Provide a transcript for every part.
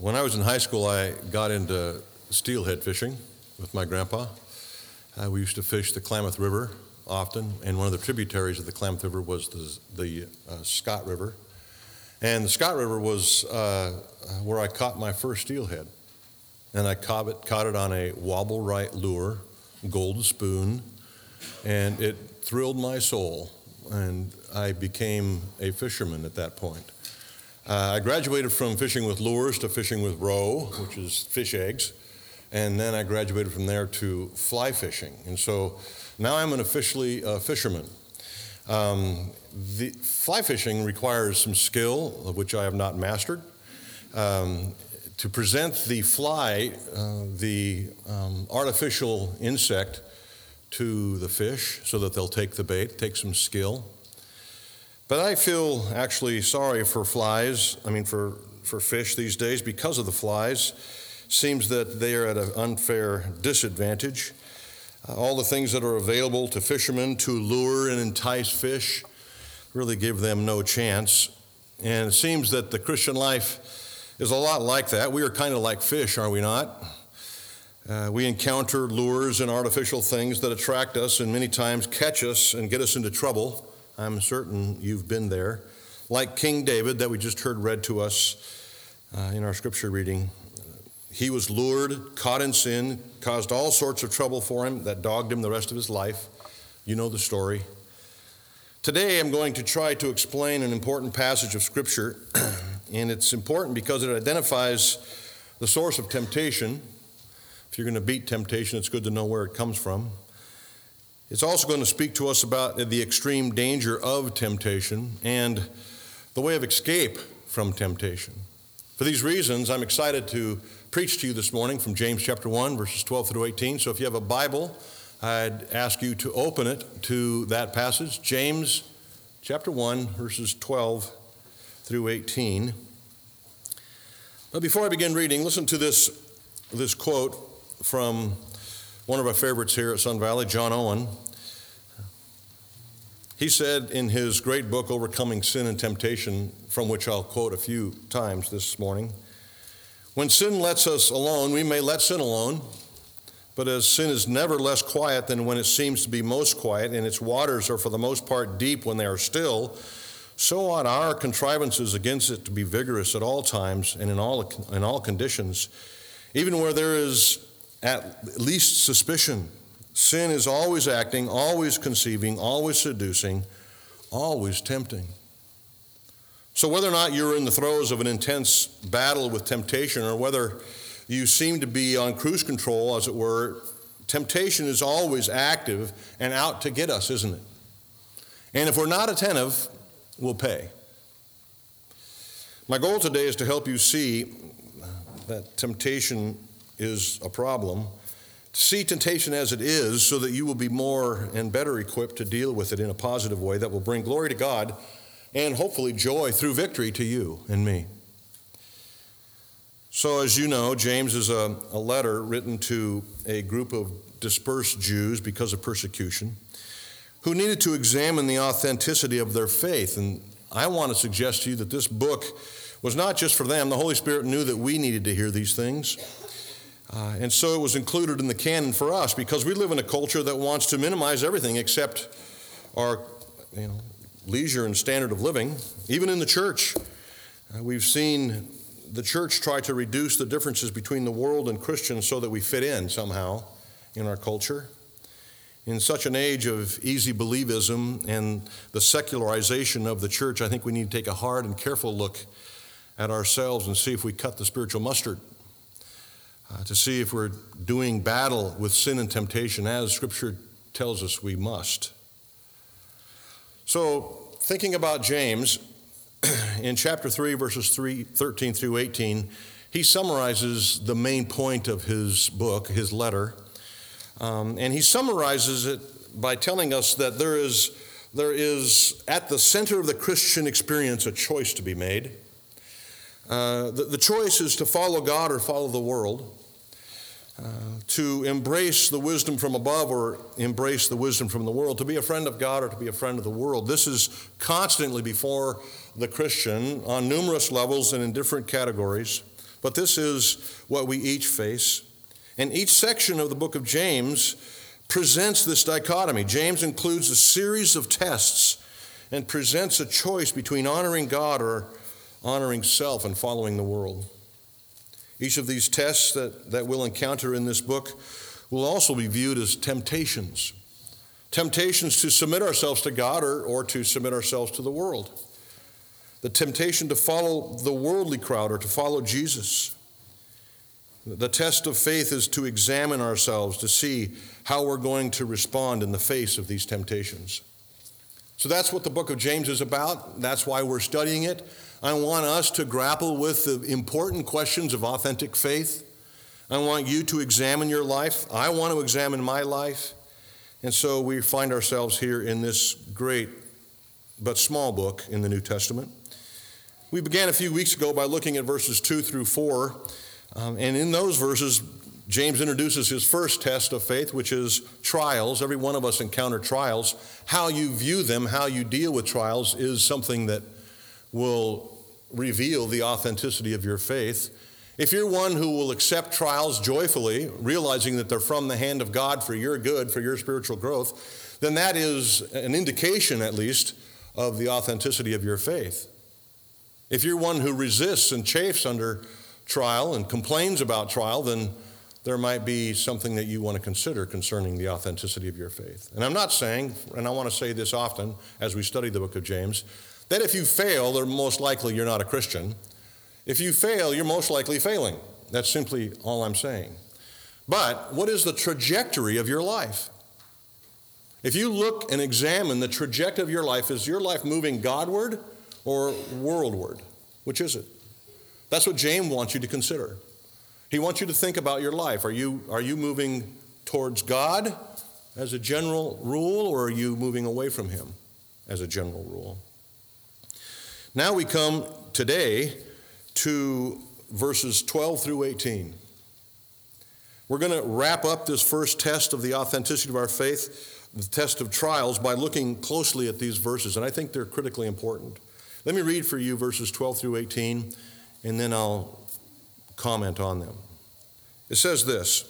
When I was in high school, I got into steelhead fishing with my grandpa. Uh, we used to fish the Klamath River often, and one of the tributaries of the Klamath River was the, the uh, Scott River. And the Scott River was uh, where I caught my first steelhead. And I caught it, caught it on a wobble right lure, golden spoon, and it thrilled my soul. And I became a fisherman at that point. Uh, I graduated from fishing with lures to fishing with roe, which is fish eggs, and then I graduated from there to fly fishing. And so now I'm an officially uh, fisherman. Um, the fly fishing requires some skill, of which I have not mastered. Um, to present the fly, uh, the um, artificial insect, to the fish so that they'll take the bait, take some skill. But I feel actually sorry for flies, I mean, for, for fish these days because of the flies. Seems that they are at an unfair disadvantage. Uh, all the things that are available to fishermen to lure and entice fish really give them no chance. And it seems that the Christian life is a lot like that. We are kind of like fish, are we not? Uh, we encounter lures and artificial things that attract us and many times catch us and get us into trouble. I'm certain you've been there. Like King David, that we just heard read to us uh, in our scripture reading, he was lured, caught in sin, caused all sorts of trouble for him that dogged him the rest of his life. You know the story. Today, I'm going to try to explain an important passage of Scripture, and it's important because it identifies the source of temptation. If you're going to beat temptation, it's good to know where it comes from. It's also going to speak to us about the extreme danger of temptation and the way of escape from temptation. For these reasons, I'm excited to preach to you this morning from James chapter 1, verses 12 through 18. So if you have a Bible, I'd ask you to open it to that passage, James chapter 1, verses 12 through 18. But before I begin reading, listen to this, this quote from one of our favorites here at Sun Valley, John Owen. He said in his great book, Overcoming Sin and Temptation, from which I'll quote a few times this morning When sin lets us alone, we may let sin alone, but as sin is never less quiet than when it seems to be most quiet, and its waters are for the most part deep when they are still, so ought our contrivances against it to be vigorous at all times and in all, in all conditions, even where there is at least suspicion. Sin is always acting, always conceiving, always seducing, always tempting. So, whether or not you're in the throes of an intense battle with temptation, or whether you seem to be on cruise control, as it were, temptation is always active and out to get us, isn't it? And if we're not attentive, we'll pay. My goal today is to help you see that temptation is a problem. See temptation as it is so that you will be more and better equipped to deal with it in a positive way that will bring glory to God and hopefully joy through victory to you and me. So, as you know, James is a, a letter written to a group of dispersed Jews because of persecution who needed to examine the authenticity of their faith. And I want to suggest to you that this book was not just for them. The Holy Spirit knew that we needed to hear these things. Uh, and so it was included in the canon for us because we live in a culture that wants to minimize everything except our you know, leisure and standard of living. Even in the church, uh, we've seen the church try to reduce the differences between the world and Christians so that we fit in somehow in our culture. In such an age of easy believism and the secularization of the church, I think we need to take a hard and careful look at ourselves and see if we cut the spiritual mustard uh, to see if we're doing battle with sin and temptation as Scripture tells us we must. So, thinking about James, in chapter 3, verses 3, 13 through 18, he summarizes the main point of his book, his letter. Um, and he summarizes it by telling us that there is, there is, at the center of the Christian experience, a choice to be made. Uh, the, the choice is to follow God or follow the world. Uh, to embrace the wisdom from above or embrace the wisdom from the world, to be a friend of God or to be a friend of the world. This is constantly before the Christian on numerous levels and in different categories. but this is what we each face. And each section of the book of James presents this dichotomy. James includes a series of tests and presents a choice between honoring God or honoring self and following the world. Each of these tests that, that we'll encounter in this book will also be viewed as temptations temptations to submit ourselves to God or, or to submit ourselves to the world. The temptation to follow the worldly crowd or to follow Jesus. The test of faith is to examine ourselves to see how we're going to respond in the face of these temptations. So that's what the book of James is about. That's why we're studying it. I want us to grapple with the important questions of authentic faith. I want you to examine your life. I want to examine my life. And so we find ourselves here in this great but small book in the New Testament. We began a few weeks ago by looking at verses 2 through 4. Um, and in those verses, James introduces his first test of faith, which is trials. Every one of us encounter trials. How you view them, how you deal with trials, is something that will reveal the authenticity of your faith. If you're one who will accept trials joyfully, realizing that they're from the hand of God for your good, for your spiritual growth, then that is an indication, at least, of the authenticity of your faith. If you're one who resists and chafes under trial and complains about trial, then there might be something that you want to consider concerning the authenticity of your faith. And I'm not saying, and I want to say this often as we study the book of James, that if you fail, then most likely you're not a Christian. If you fail, you're most likely failing. That's simply all I'm saying. But what is the trajectory of your life? If you look and examine the trajectory of your life, is your life moving Godward or worldward? Which is it? That's what James wants you to consider. He wants you to think about your life. Are you, are you moving towards God as a general rule, or are you moving away from Him as a general rule? Now we come today to verses 12 through 18. We're going to wrap up this first test of the authenticity of our faith, the test of trials, by looking closely at these verses, and I think they're critically important. Let me read for you verses 12 through 18, and then I'll comment on them. It says this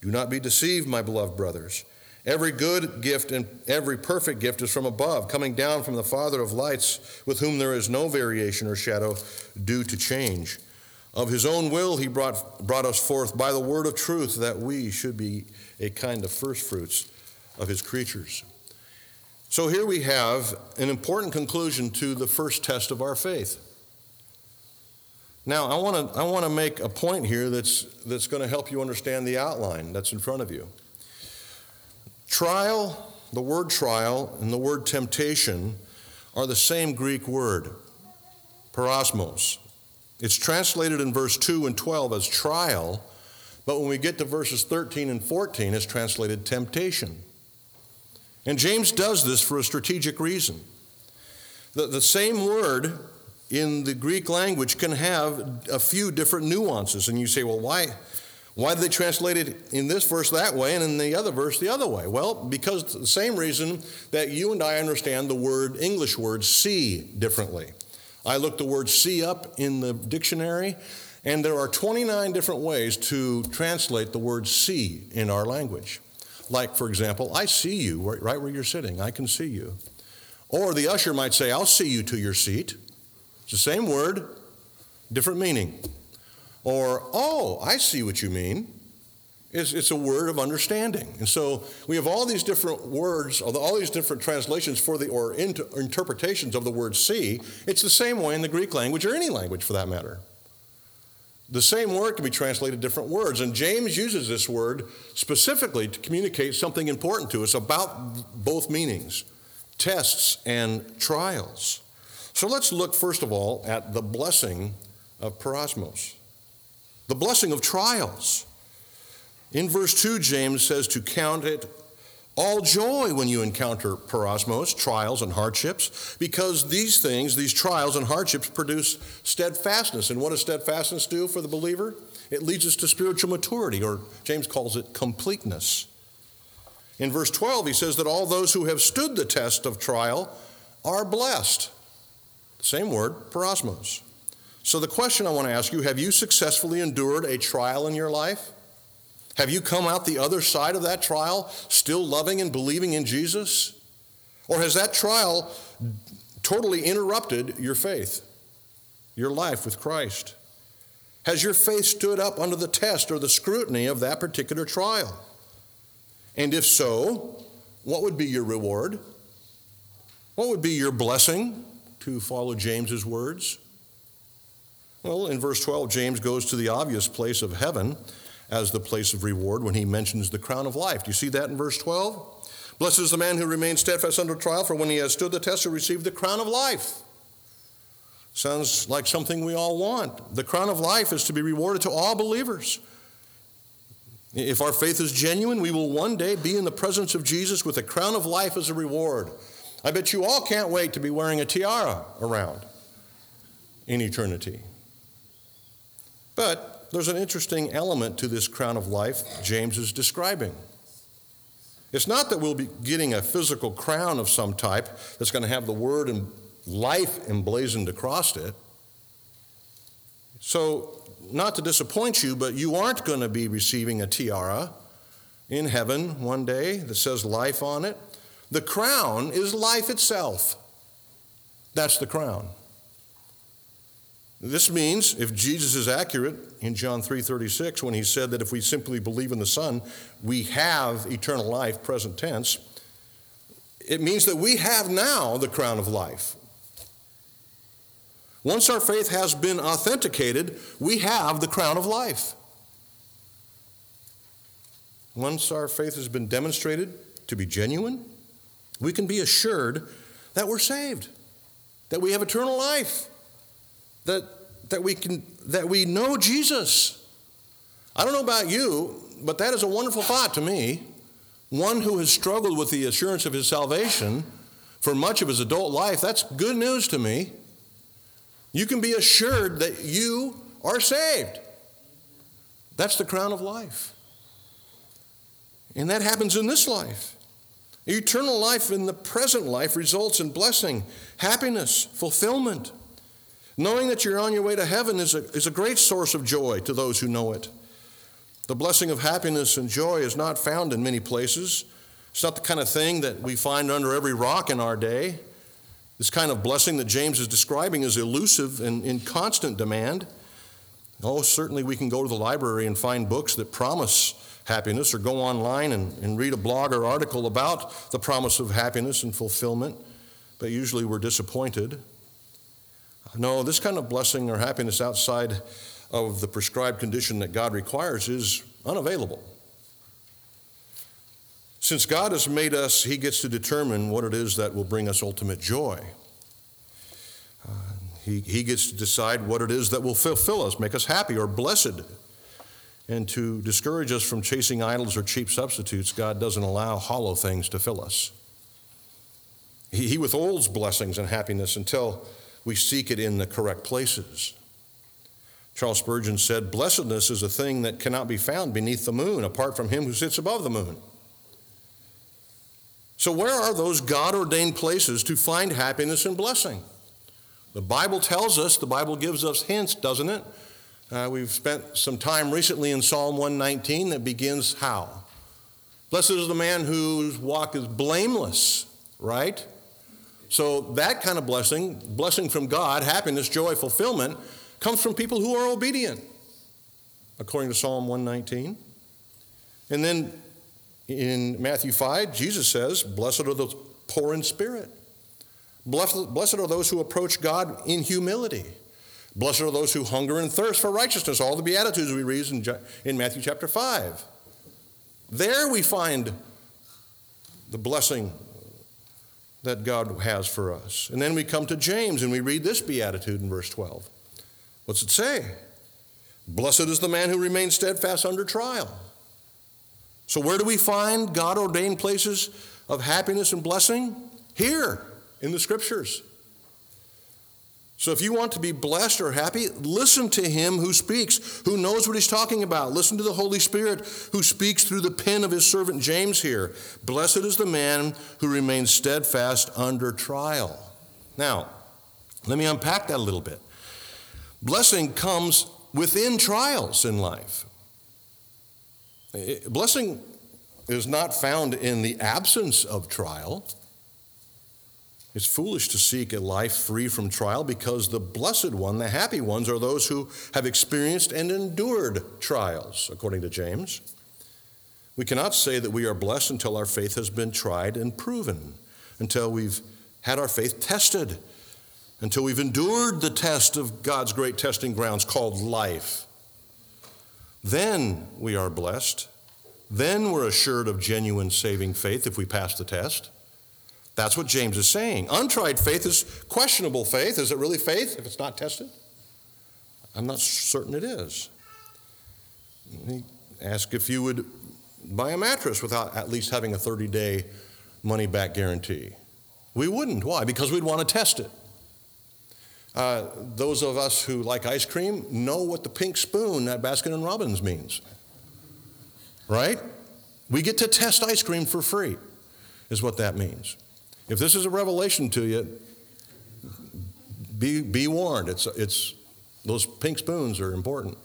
Do not be deceived, my beloved brothers. Every good gift and every perfect gift is from above, coming down from the Father of lights, with whom there is no variation or shadow due to change. Of his own will, he brought, brought us forth by the word of truth, that we should be a kind of firstfruits of his creatures. So here we have an important conclusion to the first test of our faith. Now, I want to I want to make a point here that's that's going to help you understand the outline that's in front of you. Trial, the word trial, and the word temptation are the same Greek word, peirasmos. It's translated in verse 2 and 12 as trial, but when we get to verses 13 and 14, it's translated temptation. And James does this for a strategic reason. The, the same word in the Greek language can have a few different nuances. And you say, well, why, why did they translate it in this verse that way and in the other verse the other way? Well, because the same reason that you and I understand the word, English word, see differently. I looked the word see up in the dictionary, and there are 29 different ways to translate the word see in our language. Like, for example, I see you right where you're sitting, I can see you. Or the usher might say, I'll see you to your seat. It's the same word, different meaning. Or, oh, I see what you mean. It's, it's a word of understanding. And so we have all these different words, all these different translations for the, or inter, interpretations of the word see. It's the same way in the Greek language or any language for that matter. The same word can be translated different words. And James uses this word specifically to communicate something important to us about both meanings tests and trials. So let's look first of all at the blessing of peirasmos. the blessing of trials. In verse 2, James says to count it all joy when you encounter peirasmos, trials and hardships, because these things, these trials and hardships, produce steadfastness. And what does steadfastness do for the believer? It leads us to spiritual maturity, or James calls it completeness. In verse 12, he says that all those who have stood the test of trial are blessed. Same word, peirasmos. So, the question I want to ask you have you successfully endured a trial in your life? Have you come out the other side of that trial still loving and believing in Jesus? Or has that trial totally interrupted your faith, your life with Christ? Has your faith stood up under the test or the scrutiny of that particular trial? And if so, what would be your reward? What would be your blessing to follow James's words? Well, in verse 12, James goes to the obvious place of heaven as the place of reward when he mentions the crown of life. Do you see that in verse 12? Blessed is the man who remains steadfast under trial, for when he has stood the test, he will receive the crown of life. Sounds like something we all want. The crown of life is to be rewarded to all believers. If our faith is genuine, we will one day be in the presence of Jesus with a crown of life as a reward. I bet you all can't wait to be wearing a tiara around in eternity. But there's an interesting element to this crown of life James is describing. It's not that we'll be getting a physical crown of some type that's going to have the word and life emblazoned across it. So, not to disappoint you, but you aren't going to be receiving a tiara in heaven one day that says life on it. The crown is life itself. That's the crown. This means if Jesus is accurate in John 3:36 when he said that if we simply believe in the Son, we have eternal life present tense, it means that we have now the crown of life. Once our faith has been authenticated, we have the crown of life. Once our faith has been demonstrated to be genuine, we can be assured that we're saved, that we have eternal life that, that, we can, that we know Jesus. I don't know about you, but that is a wonderful thought to me. One who has struggled with the assurance of his salvation for much of his adult life, that's good news to me. You can be assured that you are saved. That's the crown of life. And that happens in this life. Eternal life in the present life results in blessing, happiness, fulfillment. Knowing that you're on your way to heaven is a, is a great source of joy to those who know it. The blessing of happiness and joy is not found in many places. It's not the kind of thing that we find under every rock in our day. This kind of blessing that James is describing is elusive and in constant demand. Oh, certainly we can go to the library and find books that promise happiness, or go online and, and read a blog or article about the promise of happiness and fulfillment, but usually we're disappointed. No, this kind of blessing or happiness outside of the prescribed condition that God requires is unavailable. Since God has made us, He gets to determine what it is that will bring us ultimate joy. Uh, he, he gets to decide what it is that will fulfill us, make us happy or blessed. And to discourage us from chasing idols or cheap substitutes, God doesn't allow hollow things to fill us. He, he withholds blessings and happiness until we seek it in the correct places. Charles Spurgeon said, Blessedness is a thing that cannot be found beneath the moon, apart from him who sits above the moon. So, where are those God ordained places to find happiness and blessing? The Bible tells us, the Bible gives us hints, doesn't it? Uh, we've spent some time recently in Psalm 119 that begins how? Blessed is the man whose walk is blameless, right? So that kind of blessing, blessing from God, happiness, joy, fulfillment, comes from people who are obedient, according to Psalm 119. And then in Matthew 5, Jesus says, Blessed are the poor in spirit. Blessed, blessed are those who approach God in humility. Blessed are those who hunger and thirst for righteousness. All the Beatitudes we read in, in Matthew chapter 5. There we find the blessing that God has for us. And then we come to James and we read this beatitude in verse 12. What's it say? Blessed is the man who remains steadfast under trial. So, where do we find God ordained places of happiness and blessing? Here in the scriptures. So, if you want to be blessed or happy, listen to him who speaks, who knows what he's talking about. Listen to the Holy Spirit who speaks through the pen of his servant James here. Blessed is the man who remains steadfast under trial. Now, let me unpack that a little bit. Blessing comes within trials in life. Blessing is not found in the absence of trial. It's foolish to seek a life free from trial because the blessed one, the happy ones, are those who have experienced and endured trials, according to James. We cannot say that we are blessed until our faith has been tried and proven, until we've had our faith tested, until we've endured the test of God's great testing grounds called life. Then we are blessed. Then we're assured of genuine saving faith if we pass the test. That's what James is saying. Untried faith is questionable faith. Is it really faith if it's not tested? I'm not certain it is. He asked if you would buy a mattress without at least having a 30 day money back guarantee. We wouldn't. Why? Because we'd want to test it. Uh, those of us who like ice cream know what the pink spoon at Baskin and Robbins means. Right? We get to test ice cream for free, is what that means. If this is a revelation to you, be, be warned. It's, it's, those pink spoons are important.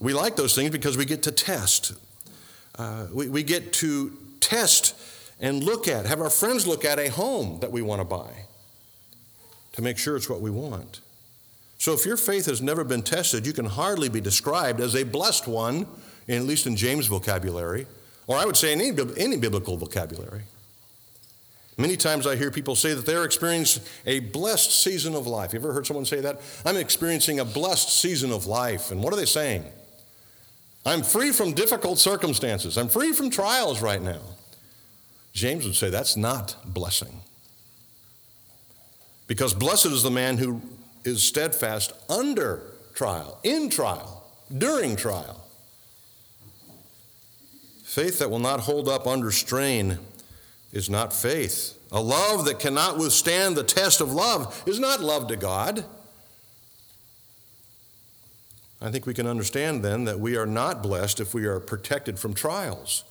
We like those things because we get to test. Uh, we, we get to test and look at, have our friends look at a home that we want to buy to make sure it's what we want. So if your faith has never been tested, you can hardly be described as a blessed one, at least in James' vocabulary, or I would say in any, any biblical vocabulary. Many times I hear people say that they're experiencing a blessed season of life. You ever heard someone say that? I'm experiencing a blessed season of life. And what are they saying? I'm free from difficult circumstances. I'm free from trials right now. James would say that's not blessing. Because blessed is the man who is steadfast under trial, in trial, during trial. Faith that will not hold up under strain is not faith. A love that cannot withstand the test of love is not love to God. I think we can understand then that we are not blessed if we are protected from trials.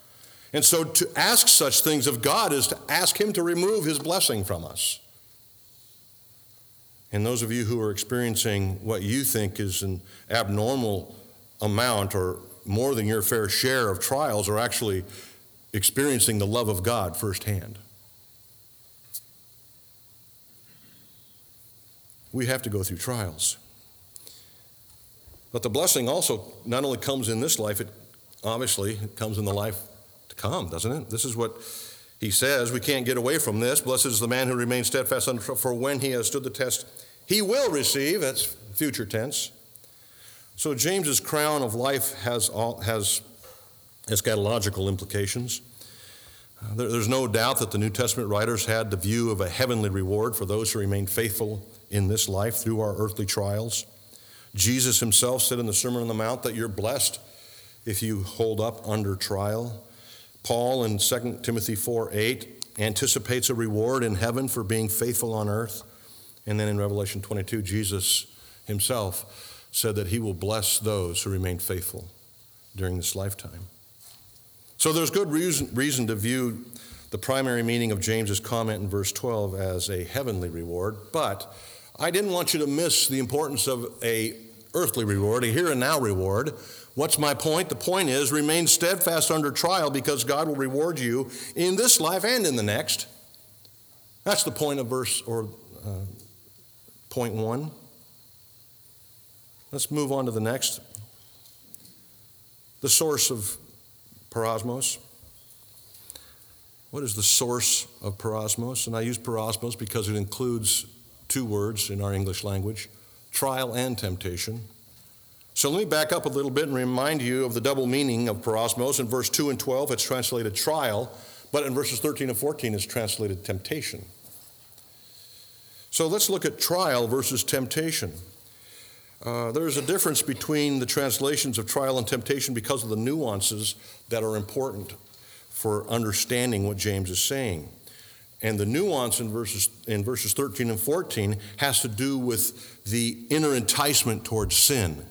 And so to ask such things of God is to ask Him to remove His blessing from us. And those of you who are experiencing what you think is an abnormal amount or more than your fair share of trials are actually experiencing the love of God firsthand. We have to go through trials. But the blessing also not only comes in this life, it obviously comes in the life to come, doesn't it? This is what he says. We can't get away from this. Blessed is the man who remains steadfast for when he has stood the test, he will receive. That's future tense. So James's crown of life has all, has eschatological implications. Uh, there, there's no doubt that the New Testament writers had the view of a heavenly reward for those who remain faithful in this life through our earthly trials. Jesus himself said in the Sermon on the Mount that you're blessed if you hold up under trial. Paul in 2 Timothy 4 8 anticipates a reward in heaven for being faithful on earth. And then in Revelation 22, Jesus himself said that he will bless those who remain faithful during this lifetime. So there's good reason, reason to view the primary meaning of James's comment in verse 12 as a heavenly reward, but I didn't want you to miss the importance of a earthly reward, a here and now reward, What's my point? The point is remain steadfast under trial because God will reward you in this life and in the next. That's the point of verse or uh, point one. Let's move on to the next. The source of peirasmos. What is the source of peirasmos? And I use peirasmos because it includes two words in our English language trial and temptation. So let me back up a little bit and remind you of the double meaning of peirasmos. In verse 2 and 12, it's translated trial, but in verses 13 and 14, it's translated temptation. So let's look at trial versus temptation. Uh, there's a difference between the translations of trial and temptation because of the nuances that are important for understanding what James is saying. And the nuance in verses, in verses 13 and 14 has to do with the inner enticement towards sin.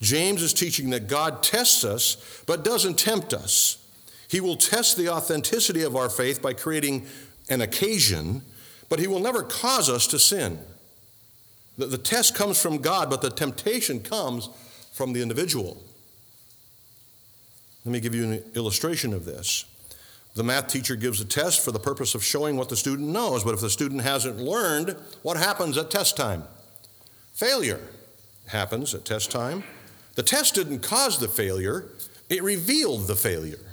James is teaching that God tests us, but doesn't tempt us. He will test the authenticity of our faith by creating an occasion, but he will never cause us to sin. The, the test comes from God, but the temptation comes from the individual. Let me give you an illustration of this. The math teacher gives a test for the purpose of showing what the student knows, but if the student hasn't learned, what happens at test time? Failure happens at test time. The test didn't cause the failure, it revealed the failure.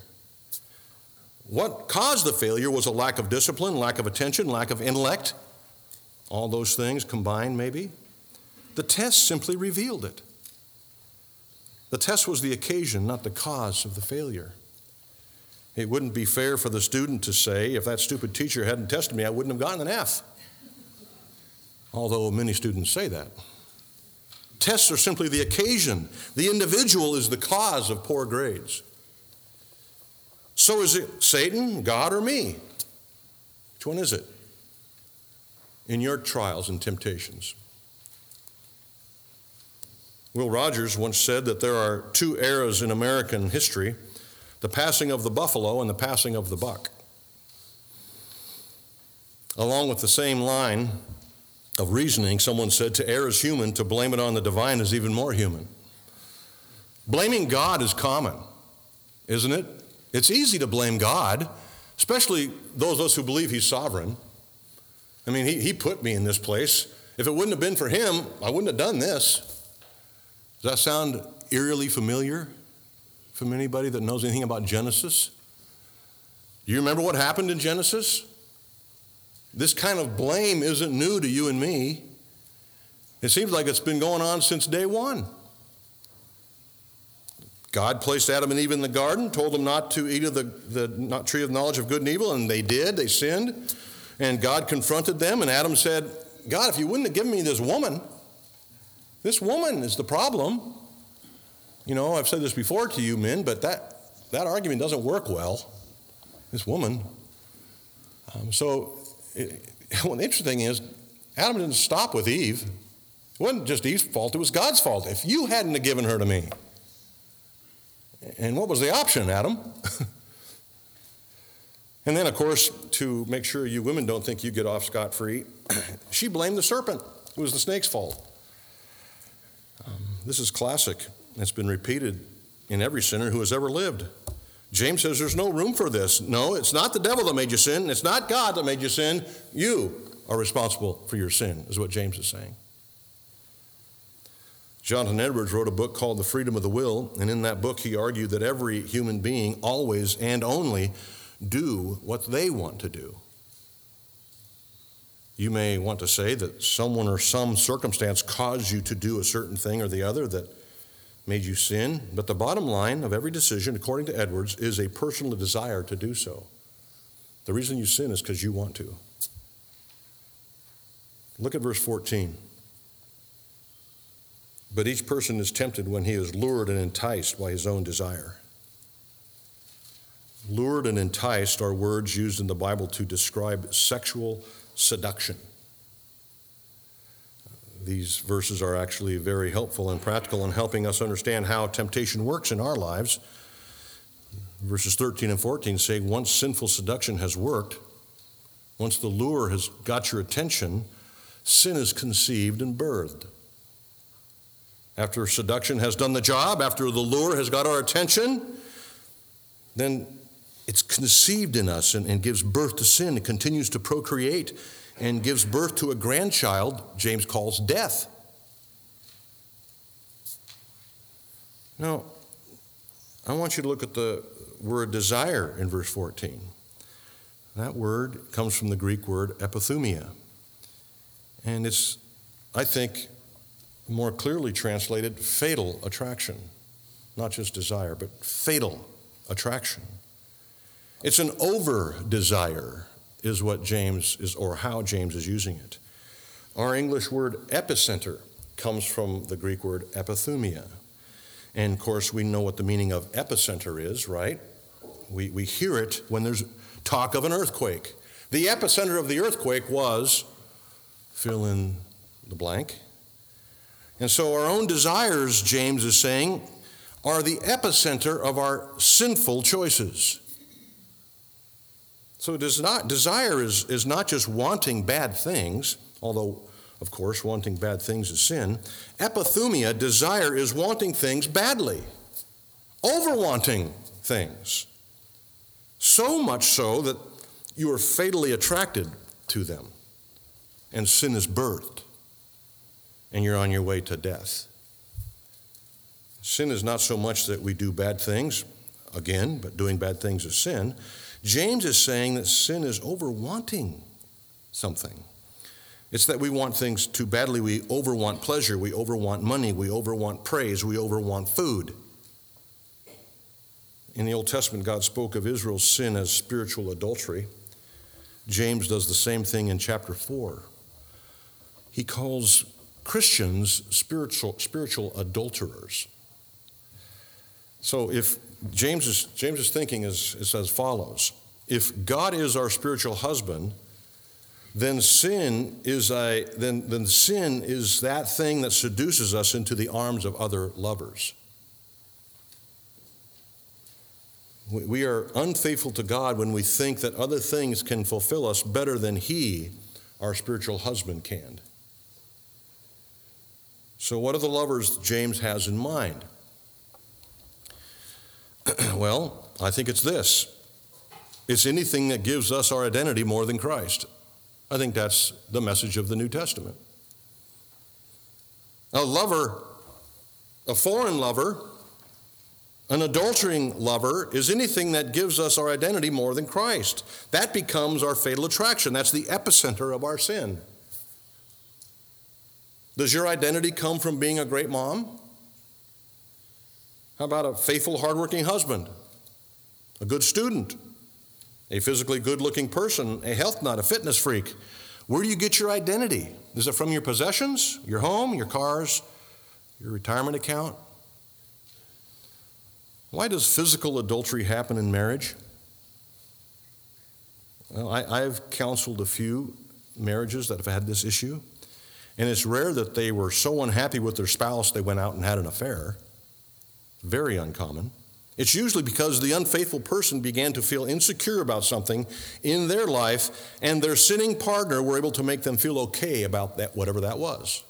What caused the failure was a lack of discipline, lack of attention, lack of intellect. All those things combined, maybe. The test simply revealed it. The test was the occasion, not the cause of the failure. It wouldn't be fair for the student to say, if that stupid teacher hadn't tested me, I wouldn't have gotten an F. Although many students say that. Tests are simply the occasion, the individual is the cause of poor grades. So is it Satan, God, or me? Which one is it? In your trials and temptations. Will Rogers once said that there are two eras in American history the passing of the buffalo and the passing of the buck. Along with the same line of reasoning, someone said to err is human, to blame it on the divine is even more human. Blaming God is common, isn't it? It's easy to blame God, especially those of us who believe He's sovereign. I mean, He, he put me in this place. If it wouldn't have been for Him, I wouldn't have done this. Does that sound eerily familiar? from anybody that knows anything about Genesis? Do you remember what happened in Genesis? This kind of blame isn't new to you and me. It seems like it's been going on since day one. God placed Adam and Eve in the garden, told them not to eat of the, the not tree of knowledge of good and evil, and they did. They sinned. And God confronted them, and Adam said, God, if you wouldn't have given me this woman, this woman is the problem. You know, I've said this before to you men, but that, that argument doesn't work well. This woman. Um, so, it, well, the interesting is, Adam didn't stop with Eve. It wasn't just Eve's fault, it was God's fault. If you hadn't have given her to me. And what was the option, Adam? and then, of course, to make sure you women don't think you get off scot free, she blamed the serpent. It was the snake's fault. Um, this is classic. It's been repeated in every sinner who has ever lived. James says there's no room for this. No, it's not the devil that made you sin. It's not God that made you sin. You are responsible for your sin, is what James is saying. Jonathan Edwards wrote a book called The Freedom of the Will, and in that book he argued that every human being always and only do what they want to do. You may want to say that someone or some circumstance caused you to do a certain thing or the other that made you sin, but the bottom line of every decision, according to Edwards, is a personal desire to do so. The reason you sin is because you want to. Look at verse 14. But each person is tempted when he is lured and enticed by his own desire. Lured and enticed are words used in the Bible to describe sexual seduction. These verses are actually very helpful and practical in helping us understand how temptation works in our lives. Verses 13 and 14 say, Once sinful seduction has worked, once the lure has got your attention, sin is conceived and birthed. After seduction has done the job, after the lure has got our attention, then it's conceived in us and, and gives birth to sin. It continues to procreate and gives birth to a grandchild James calls death. Now, I want you to look at the word desire in verse 14. That word comes from the Greek word epithumia. And it's, I think, more clearly translated fatal attraction. Not just desire, but fatal attraction. It's an over desire is what James is, or how James is using it. Our English word epicenter comes from the Greek word epithumia. And of course, we know what the meaning of epicenter is, right? We, we hear it when there's talk of an earthquake. The epicenter of the earthquake was fill in the blank. And so, our own desires, James is saying, are the epicenter of our sinful choices. So, does not, desire is, is not just wanting bad things, although, of course, wanting bad things is sin. Epithumia, desire, is wanting things badly, over wanting things. So much so that you are fatally attracted to them, and sin is birthed, and you're on your way to death. Sin is not so much that we do bad things, again, but doing bad things is sin. James is saying that sin is over wanting something. It's that we want things too badly. We over want pleasure. We over want money. We over want praise. We over want food. In the Old Testament, God spoke of Israel's sin as spiritual adultery. James does the same thing in chapter 4. He calls Christians spiritual, spiritual adulterers. So if James's, James's thinking is, is as follows if God is our spiritual husband, then sin is a then, then sin is that thing that seduces us into the arms of other lovers. We are unfaithful to God when we think that other things can fulfill us better than He, our spiritual husband, can. So, what are the lovers James has in mind? well, I think it's this it's anything that gives us our identity more than Christ. I think that's the message of the New Testament. A lover, a foreign lover, an adultering lover is anything that gives us our identity more than Christ. That becomes our fatal attraction. That's the epicenter of our sin. Does your identity come from being a great mom? How about a faithful, hardworking husband? A good student? A physically good looking person? A health nut? A fitness freak? Where do you get your identity? Is it from your possessions, your home, your cars, your retirement account? Why does physical adultery happen in marriage? Well, I, have counseled a few marriages that have had this issue, and it's rare that they were so unhappy with their spouse they went out and had an affair. Very uncommon. It's usually because the unfaithful person began to feel insecure about something in their life, and their sinning partner were able to make them feel okay about that, whatever that was.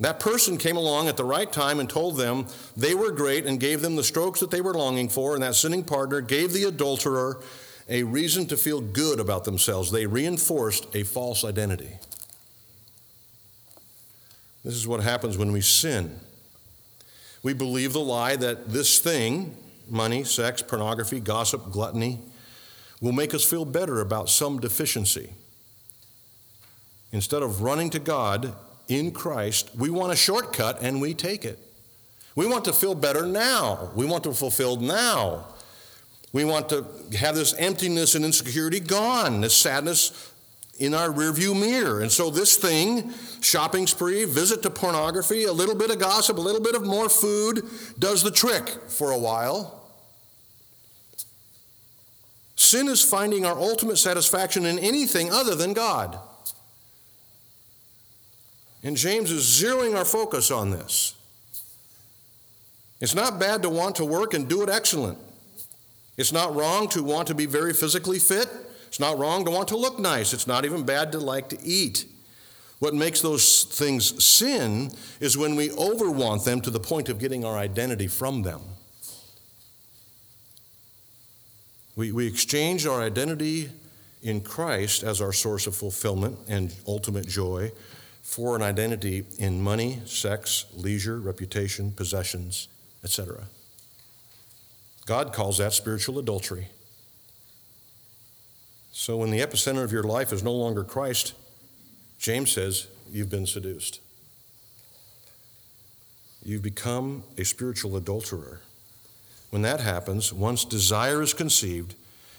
That person came along at the right time and told them they were great and gave them the strokes that they were longing for, and that sinning partner gave the adulterer a reason to feel good about themselves. They reinforced a false identity. This is what happens when we sin. We believe the lie that this thing, money, sex, pornography, gossip, gluttony, will make us feel better about some deficiency. Instead of running to God in Christ, we want a shortcut and we take it. We want to feel better now. We want to be fulfilled now. We want to have this emptiness and insecurity gone, this sadness in our rearview mirror. And so, this thing, shopping spree, visit to pornography, a little bit of gossip, a little bit of more food, does the trick for a while. Sin is finding our ultimate satisfaction in anything other than God. And James is zeroing our focus on this. It's not bad to want to work and do it excellent. It's not wrong to want to be very physically fit. It's not wrong to want to look nice. It's not even bad to like to eat. What makes those things sin is when we overwant them to the point of getting our identity from them. We, we exchange our identity in Christ as our source of fulfillment and ultimate joy for an identity in money, sex, leisure, reputation, possessions, etc. God calls that spiritual adultery. So when the epicenter of your life is no longer Christ, James says you've been seduced. You've become a spiritual adulterer. When that happens, once desire is conceived,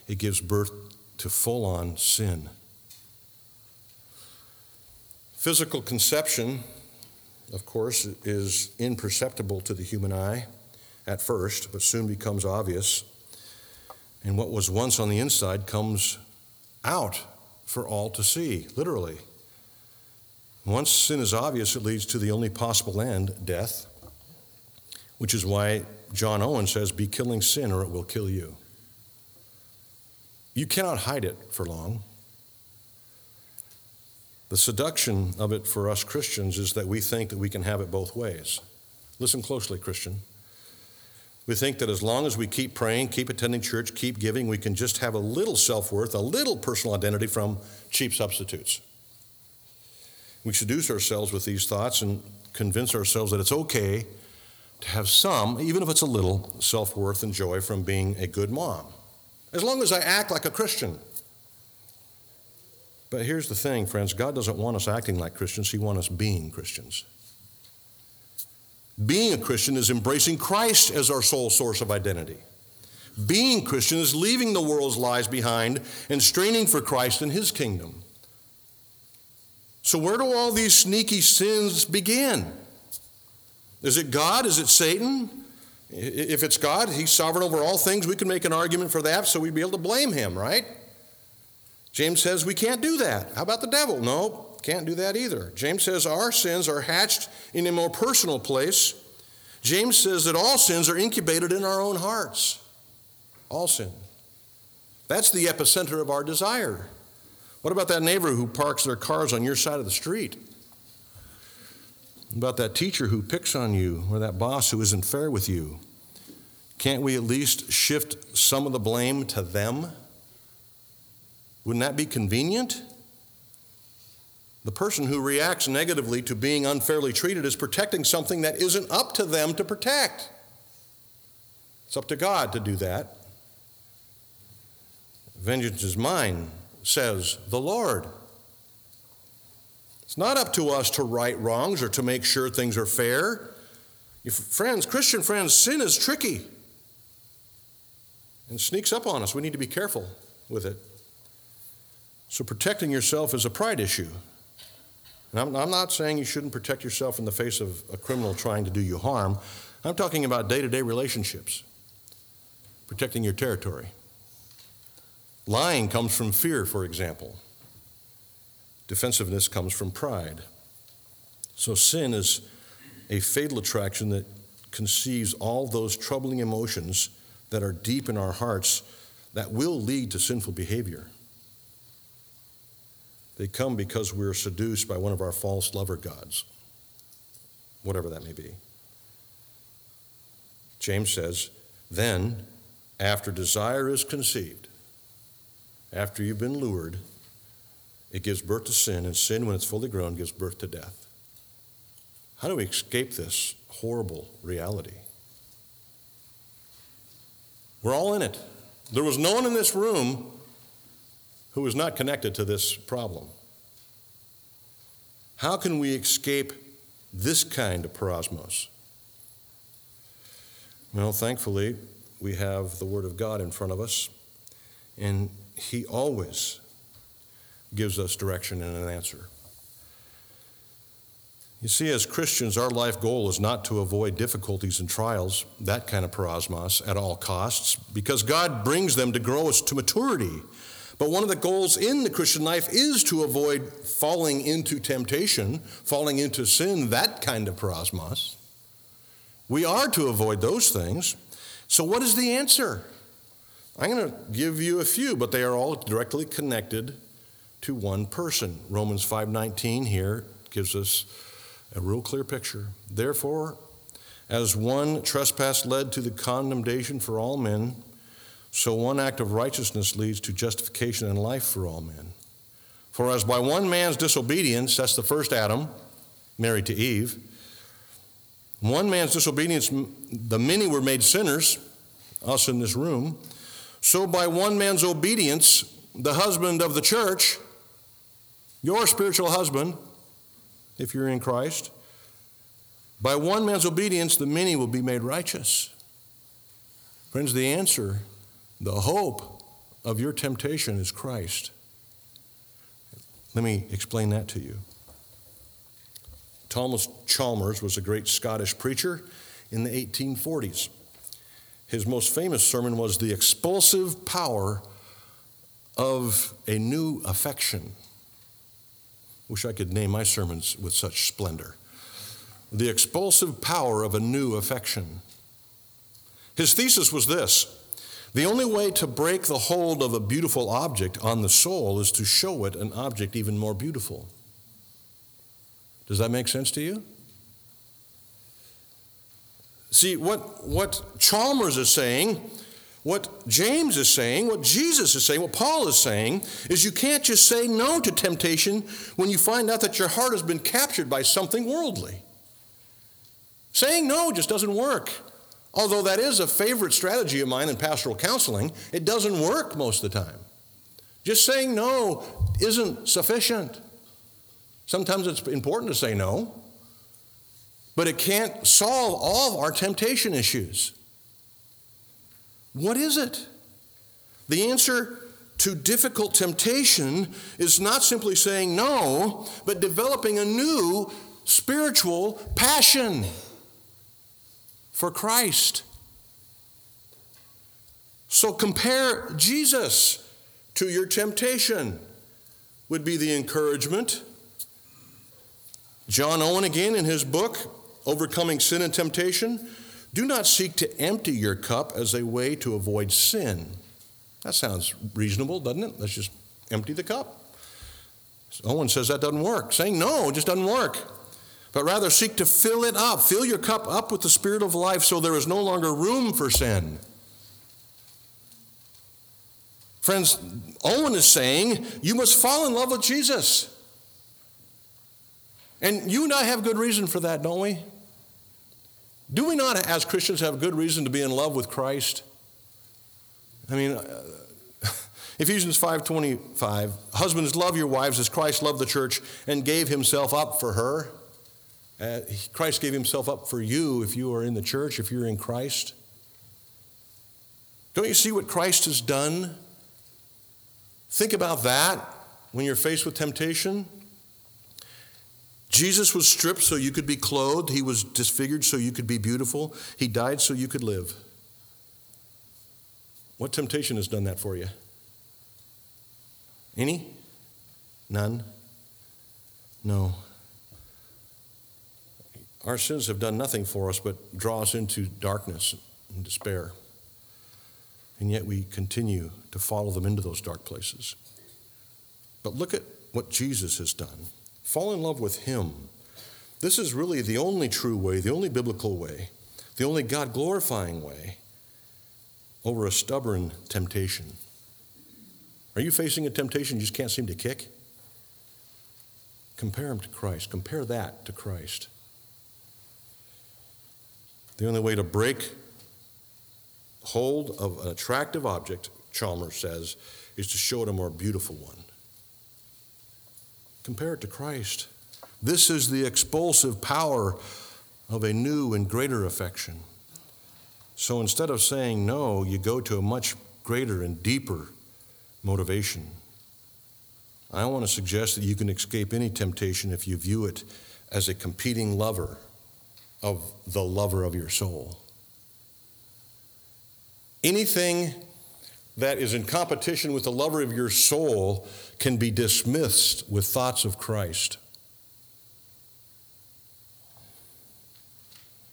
it gives birth to full on sin. Physical conception, of course, is imperceptible to the human eye at first, but soon becomes obvious. And what was once on the inside comes out for all to see, literally. Once sin is obvious, it leads to the only possible end death, which is why John Owen says, Be killing sin or it will kill you. You cannot hide it for long. The seduction of it for us Christians is that we think that we can have it both ways. Listen closely, Christian. We think that as long as we keep praying, keep attending church, keep giving, we can just have a little self worth, a little personal identity from cheap substitutes. We seduce ourselves with these thoughts and convince ourselves that it's okay to have some, even if it's a little, self worth and joy from being a good mom. As long as I act like a Christian. But here's the thing, friends God doesn't want us acting like Christians, He wants us being Christians. Being a Christian is embracing Christ as our sole source of identity. Being Christian is leaving the world's lies behind and straining for Christ and His kingdom. So, where do all these sneaky sins begin? Is it God? Is it Satan? If it's God, He's sovereign over all things. We can make an argument for that, so we'd be able to blame Him, right? James says we can't do that. How about the devil? No, can't do that either. James says our sins are hatched in a more personal place. James says that all sins are incubated in our own hearts. All sin. That's the epicenter of our desire. What about that neighbor who parks their cars on your side of the street? About that teacher who picks on you or that boss who isn't fair with you? Can't we at least shift some of the blame to them? Wouldn't that be convenient? The person who reacts negatively to being unfairly treated is protecting something that isn't up to them to protect. It's up to God to do that. Vengeance is mine, says the Lord. It's not up to us to right wrongs or to make sure things are fair. friends, Christian friends, sin is tricky and sneaks up on us. We need to be careful with it. So, protecting yourself is a pride issue. And I'm, I'm not saying you shouldn't protect yourself in the face of a criminal trying to do you harm. I'm talking about day to day relationships, protecting your territory. Lying comes from fear, for example. Defensiveness comes from pride. So sin is a fatal attraction that conceives all those troubling emotions that are deep in our hearts that will lead to sinful behavior. They come because we're seduced by one of our false lover gods, whatever that may be. James says, then, after desire is conceived, after you've been lured, it gives birth to sin, and sin, when it's fully grown, gives birth to death. How do we escape this horrible reality? We're all in it. There was no one in this room who is not connected to this problem. How can we escape this kind of peirasmos? Well, thankfully, we have the Word of God in front of us, and He always gives us direction and an answer. You see, as Christians, our life goal is not to avoid difficulties and trials, that kind of peirasmos, at all costs, because God brings them to grow us to maturity but one of the goals in the Christian life is to avoid falling into temptation, falling into sin, that kind of peirasmos. We are to avoid those things. So, what is the answer? I'm going to give you a few, but they are all directly connected to one person. Romans 5:19 here gives us a real clear picture. Therefore, as one trespass led to the condemnation for all men, so one act of righteousness leads to justification and life for all men. For as by one man's disobedience, that's the first Adam, married to Eve, one man's disobedience, the many were made sinners, us in this room. So by one man's obedience, the husband of the church, your spiritual husband, if you're in Christ, by one man's obedience, the many will be made righteous. Friends, the answer the hope of your temptation is Christ. Let me explain that to you. Thomas Chalmers was a great Scottish preacher in the 1840s. His most famous sermon was The Expulsive Power of a New Affection. Wish I could name my sermons with such splendor. The expulsive power of a new affection. His thesis was this the only way to break the hold of a beautiful object on the soul is to show it an object even more beautiful. Does that make sense to you? See, what, what Chalmers is saying, what James is saying, what Jesus is saying, what Paul is saying, is you can't just say no to temptation when you find out that your heart has been captured by something worldly. Saying no just doesn't work. Although that is a favorite strategy of mine in pastoral counseling, it doesn't work most of the time. Just saying no isn't sufficient. Sometimes it's important to say no, but it can't solve all of our temptation issues. What is it? The answer to difficult temptation is not simply saying no, but developing a new spiritual passion for Christ. So compare Jesus to your temptation, would be the encouragement. John Owen, again, in his book, Overcoming Sin and Temptation, do not seek to empty your cup as a way to avoid sin. That sounds reasonable, doesn't it? Let's just empty the cup. Owen says that doesn't work. Saying no it just doesn't work but rather seek to fill it up. Fill your cup up with the Spirit of life so there is no longer room for sin. Friends, Owen is saying you must fall in love with Jesus. And you and I have good reason for that, don't we? Do we not, as Christians, have good reason to be in love with Christ? I mean, uh, Ephesians 5:25, husbands love your wives as Christ loved the church and gave himself up for her. Uh, Christ gave himself up for you if you are in the church, if you're in Christ. Don't you see what Christ has done? Think about that when you're faced with temptation. Jesus was stripped so you could be clothed. He was disfigured so you could be beautiful. He died so you could live. What temptation has done that for you? Any? None? No. Our sins have done nothing for us but draw us into darkness and despair. And yet we continue to follow them into those dark places. But look at what Jesus has done. Fall in love with Him. This is really the only true way, the only biblical way, the only God glorifying way over a stubborn temptation. Are you facing a temptation you just can't seem to kick? Compare him to Christ. Compare that to Christ. The only way to break hold of an attractive object, Chalmers says, is to show it a more beautiful one. Compare it to Christ. This is the expulsive power of a new and greater affection. So instead of saying no, you go to a much greater and deeper motivation. I want to suggest that you can escape any temptation if you view it as a competing lover of the lover of your soul. Anything that is in competition with the lover of your soul can be dismissed with thoughts of Christ.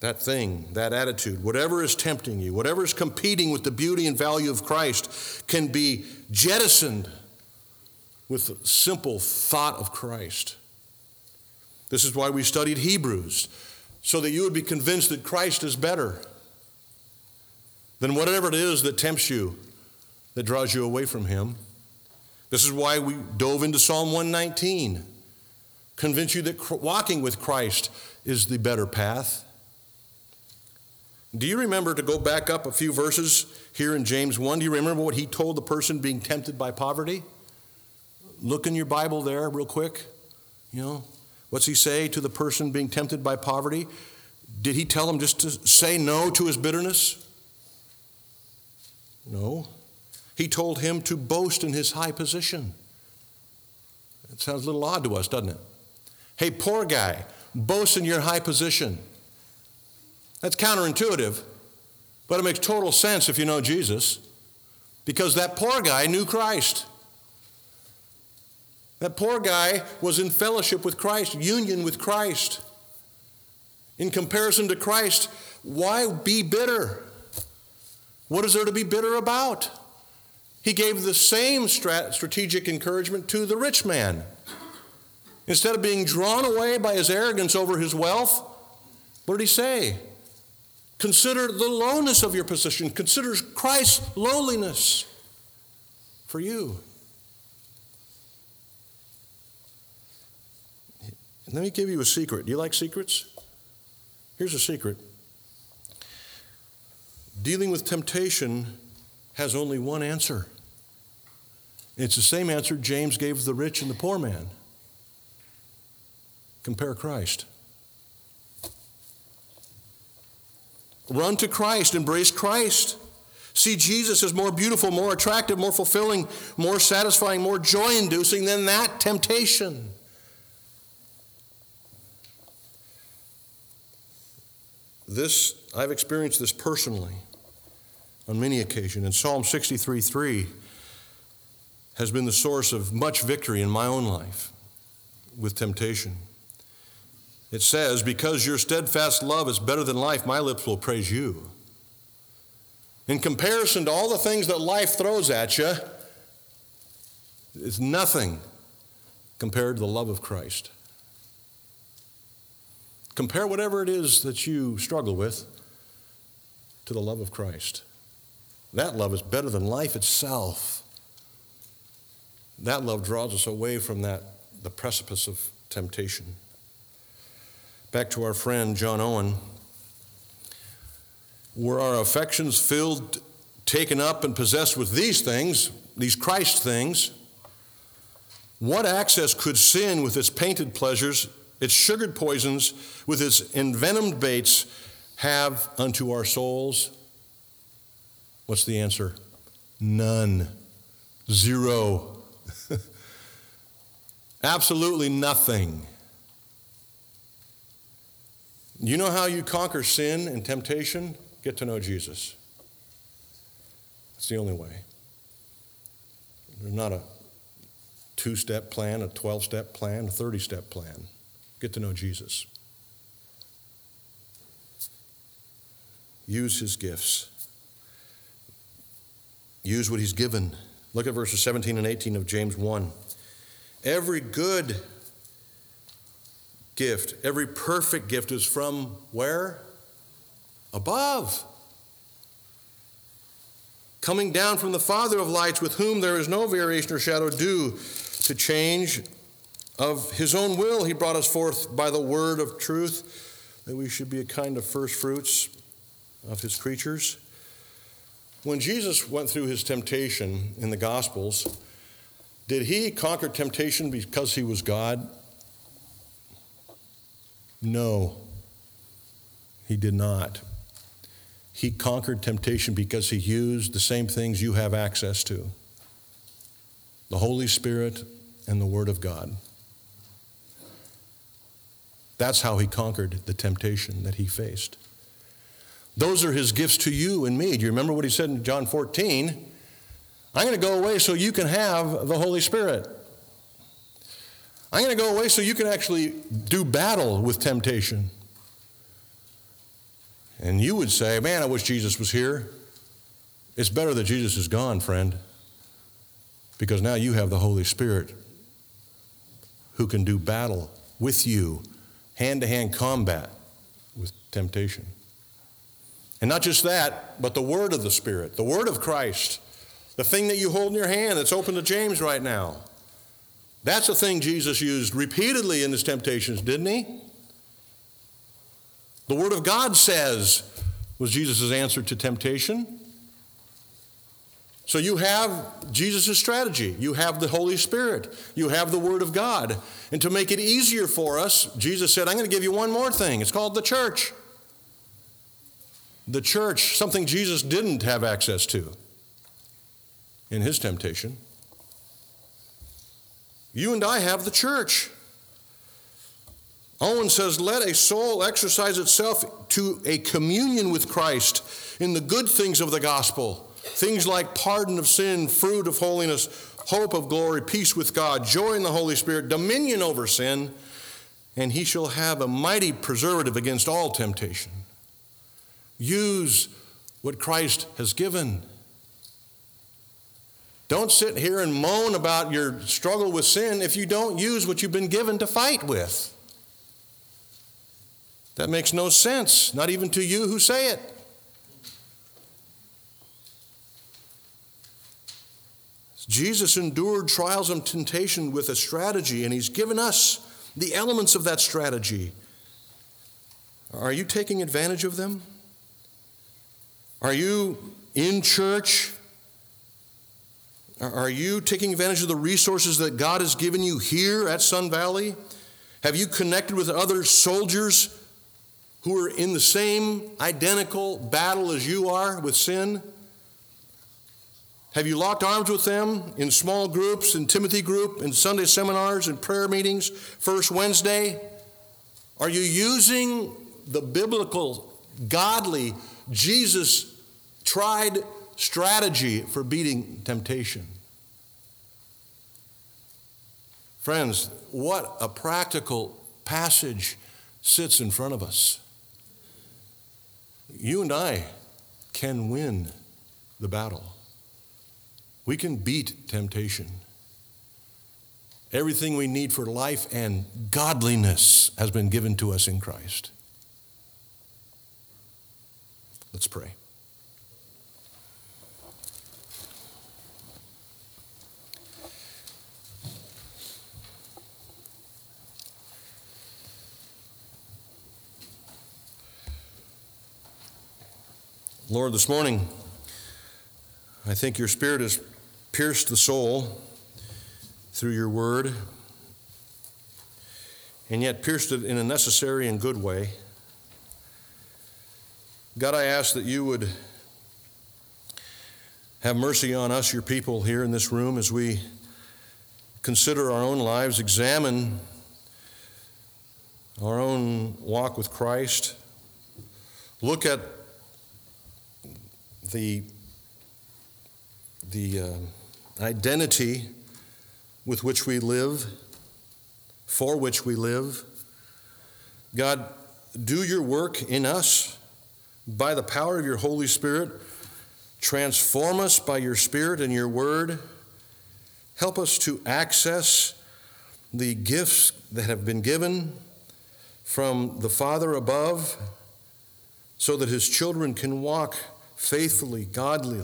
That thing, that attitude, whatever is tempting you, whatever is competing with the beauty and value of Christ, can be jettisoned with the simple thought of Christ. This is why we studied Hebrews so that you would be convinced that Christ is better than whatever it is that tempts you, that draws you away from Him. This is why we dove into Psalm 119, convince you that walking with Christ is the better path. Do you remember to go back up a few verses here in James 1? Do you remember what he told the person being tempted by poverty? Look in your Bible there, real quick. You know, What's he say to the person being tempted by poverty? Did he tell him just to say no to his bitterness? No. He told him to boast in his high position. It sounds a little odd to us, doesn't it? Hey, poor guy, boast in your high position. That's counterintuitive, but it makes total sense if you know Jesus, because that poor guy knew Christ. That poor guy was in fellowship with Christ, union with Christ. In comparison to Christ, why be bitter? What is there to be bitter about? He gave the same strategic encouragement to the rich man. Instead of being drawn away by his arrogance over his wealth, what did he say? Consider the lowness of your position. Consider Christ's lowliness for you. Let me give you a secret. Do you like secrets? Here's a secret dealing with temptation has only one answer. It's the same answer James gave the rich and the poor man. Compare Christ. Run to Christ, embrace Christ. See Jesus as more beautiful, more attractive, more fulfilling, more satisfying, more joy inducing than that temptation. This, I've experienced this personally on many occasions. And Psalm 63 3 has been the source of much victory in my own life with temptation. It says, Because your steadfast love is better than life, my lips will praise you. In comparison to all the things that life throws at you, it's nothing compared to the love of Christ. Compare whatever it is that you struggle with to the love of Christ. That love is better than life itself. That love draws us away from that the precipice of temptation. Back to our friend John Owen. Were our affections filled, taken up, and possessed with these things, these Christ things, what access could sin with its painted pleasures its sugared poisons, with its envenomed baits, have unto our souls? What's the answer? None. Zero. Absolutely nothing. You know how you conquer sin and temptation? Get to know Jesus. It's the only way. There's not a two step plan, a 12 step plan, a 30 step plan. Get to know Jesus. Use his gifts. Use what he's given. Look at verses 17 and 18 of James 1. Every good gift, every perfect gift is from where? Above. Coming down from the Father of lights, with whom there is no variation or shadow due to change of his own will, he brought us forth by the word of truth, that we should be a kind of first fruits of his creatures. When Jesus went through his temptation in the Gospels, did he conquer temptation because he was God? No, he did not. He conquered temptation because he used the same things you have access to the Holy Spirit and the Word of God. That's how he conquered the temptation that he faced. Those are his gifts to you and me. Do you remember what he said in John 14? I'm going to go away so you can have the Holy Spirit. I'm going to go away so you can actually do battle with temptation. And you would say, Man, I wish Jesus was here. It's better that Jesus is gone, friend, because now you have the Holy Spirit who can do battle with you hand to hand combat with temptation. And not just that, but the word of the Spirit, the word of Christ, the thing that you hold in your hand that's open to James right now. That's the thing Jesus used repeatedly in his temptations, didn't he? The Word of God says, was Jesus' answer to temptation. So you have Jesus' strategy. You have the Holy Spirit. You have the Word of God. And to make it easier for us, Jesus said, I'm going to give you one more thing. It's called the church. The church, something Jesus didn't have access to in his temptation. You and I have the church. Owen says, Let a soul exercise itself to a communion with Christ in the good things of the gospel. Things like pardon of sin, fruit of holiness, hope of glory, peace with God, joy in the Holy Spirit, dominion over sin, and he shall have a mighty preservative against all temptation. Use what Christ has given. Don't sit here and moan about your struggle with sin if you don't use what you've been given to fight with. That makes no sense, not even to you who say it. Jesus endured trials and temptation with a strategy, and He's given us the elements of that strategy. Are you taking advantage of them? Are you in church? Are you taking advantage of the resources that God has given you here at Sun Valley? Have you connected with other soldiers who are in the same identical battle as you are with sin? Have you locked arms with them in small groups, in Timothy group, in Sunday seminars, in prayer meetings, First Wednesday? Are you using the biblical, godly, Jesus tried strategy for beating temptation? Friends, what a practical passage sits in front of us you and I can win the battle. We can beat temptation. Everything we need for life and godliness has been given to us in Christ. Let's pray. Lord, this morning, I think your Spirit has pierced the soul through your word, and yet pierced it in a necessary and good way. God, I ask that you would have mercy on us, your people here in this room, as we consider our own lives, examine our own walk with Christ, look at the, the uh, identity with which we live, for which we live. God, do your work in us by the power of your Holy Spirit. Transform us by your Spirit and your word. Help us to access the gifts that have been given from the Father above so that his children can walk faithfully, godly,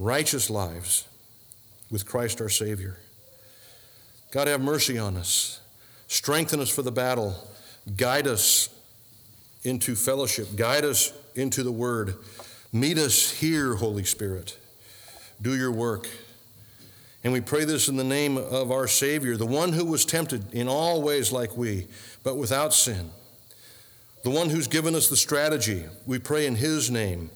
righteous lives with Christ our Savior. God, have mercy on us. Strengthen us for the battle. Guide us into fellowship. Guide us into the Word. Meet us here, Holy Spirit. Do your work. And we pray this in the name of our Savior, the one who was tempted in all ways like we, but without sin the one who's given us the strategy. We pray in his name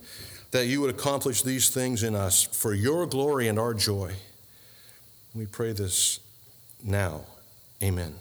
that you would accomplish these things in us for your glory and our joy. We pray this now. Amen.